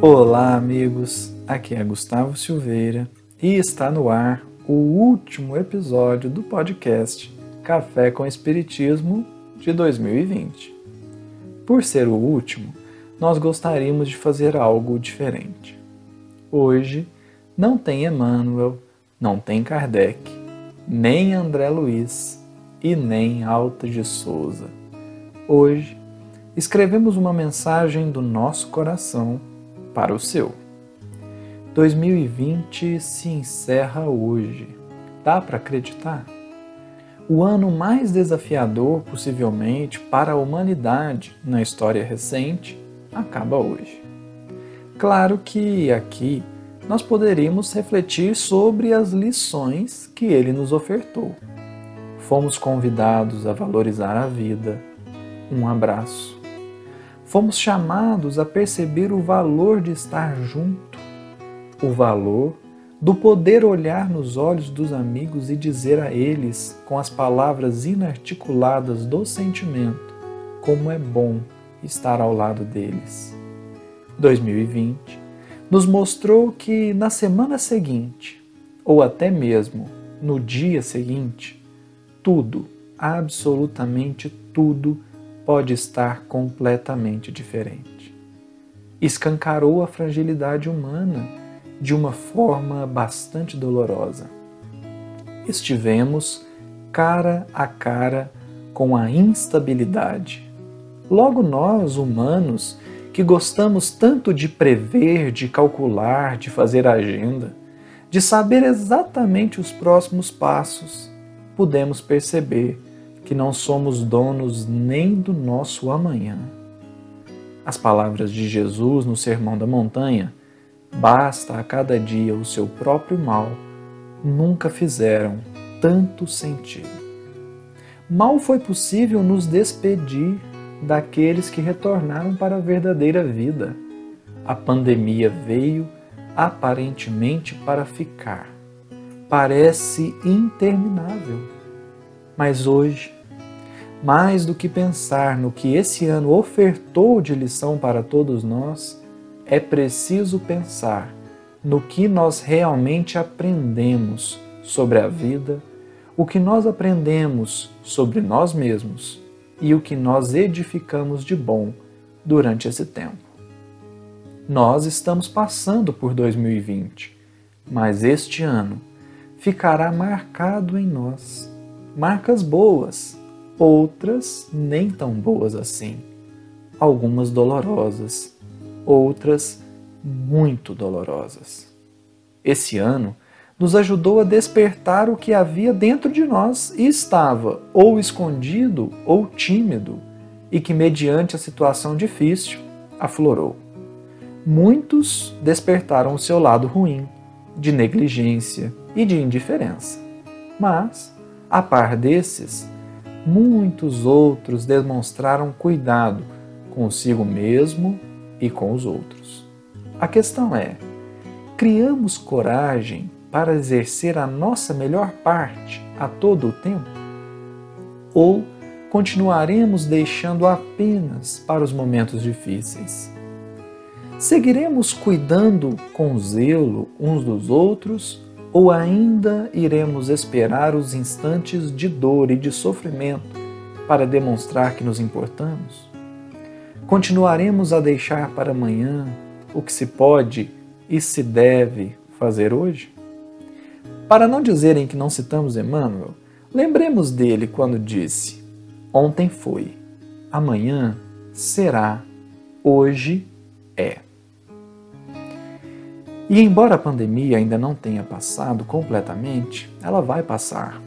Olá, amigos. Aqui é Gustavo Silveira e está no ar o último episódio do podcast Café com Espiritismo de 2020. Por ser o último, nós gostaríamos de fazer algo diferente. Hoje não tem Emmanuel, não tem Kardec, nem André Luiz e nem Alta de Souza. Hoje escrevemos uma mensagem do nosso coração para o seu. 2020 se encerra hoje. Dá para acreditar? O ano mais desafiador, possivelmente, para a humanidade na história recente acaba hoje. Claro que aqui nós poderíamos refletir sobre as lições que ele nos ofertou. Fomos convidados a valorizar a vida, um abraço, fomos chamados a perceber o valor de estar junto, o valor do poder olhar nos olhos dos amigos e dizer a eles, com as palavras inarticuladas do sentimento, como é bom estar ao lado deles. 2020 nos mostrou que na semana seguinte, ou até mesmo no dia seguinte, tudo, absolutamente tudo, pode estar completamente diferente. Escancarou a fragilidade humana de uma forma bastante dolorosa. Estivemos cara a cara com a instabilidade. Logo nós, humanos, que gostamos tanto de prever, de calcular, de fazer agenda, de saber exatamente os próximos passos, pudemos perceber que não somos donos nem do nosso amanhã. As palavras de Jesus no Sermão da Montanha, basta a cada dia o seu próprio mal, nunca fizeram tanto sentido. Mal foi possível nos despedir daqueles que retornaram para a verdadeira vida. A pandemia veio aparentemente para ficar. Parece interminável. Mas hoje, mais do que pensar no que esse ano ofertou de lição para todos nós, é preciso pensar no que nós realmente aprendemos sobre a vida, o que nós aprendemos sobre nós mesmos e o que nós edificamos de bom durante esse tempo. Nós estamos passando por 2020, mas este ano ficará marcado em nós marcas boas outras nem tão boas assim, algumas dolorosas, outras muito dolorosas. Esse ano nos ajudou a despertar o que havia dentro de nós e estava ou escondido ou tímido e que, mediante a situação difícil, aflorou. Muitos despertaram o seu lado ruim, de negligência e de indiferença. Mas, a par desses, muitos outros demonstraram cuidado consigo mesmo e com os outros. A questão é: criamos coragem para exercer a nossa melhor parte a todo o tempo? Ou continuaremos deixando apenas para os momentos difíceis? Seguiremos cuidando com zelo uns dos outros ou ainda iremos esperar os instantes de dor e de sofrimento para demonstrar que nos importamos? Continuaremos a deixar para amanhã o que se pode e se deve fazer hoje? Para não dizerem que não citamos Emmanuel, lembremos dele quando disse: Ontem foi, amanhã será, hoje é. E embora a pandemia ainda não tenha passado completamente, ela vai passar.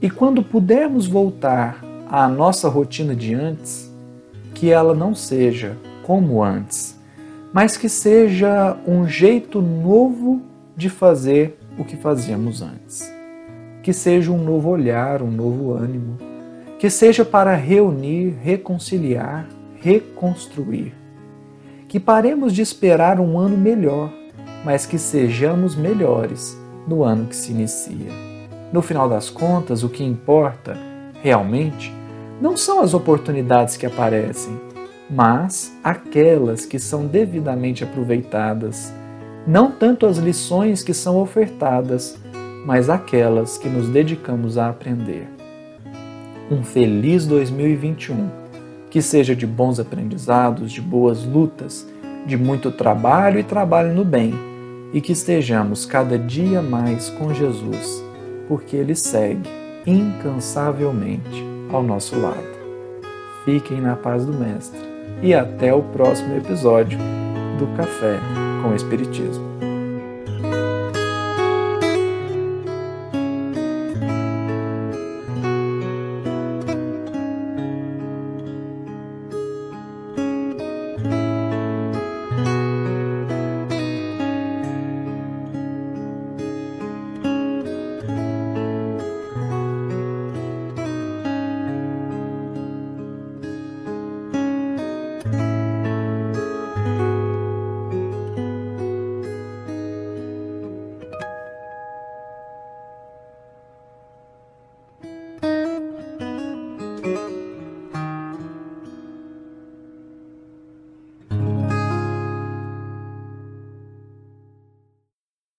E quando pudermos voltar à nossa rotina de antes, que ela não seja como antes, mas que seja um jeito novo de fazer o que fazíamos antes. Que seja um novo olhar, um novo ânimo, que seja para reunir, reconciliar, reconstruir. Que paremos de esperar um ano melhor mas que sejamos melhores no ano que se inicia. No final das contas, o que importa, realmente, não são as oportunidades que aparecem, mas aquelas que são devidamente aproveitadas, não tanto as lições que são ofertadas, mas aquelas que nos dedicamos a aprender. Um feliz 2021, que seja de bons aprendizados, de boas lutas, de muito trabalho e trabalho no bem, e que estejamos cada dia mais com Jesus, porque Ele segue incansavelmente ao nosso lado. Fiquem na paz do Mestre e até o próximo episódio do Café com o Espiritismo.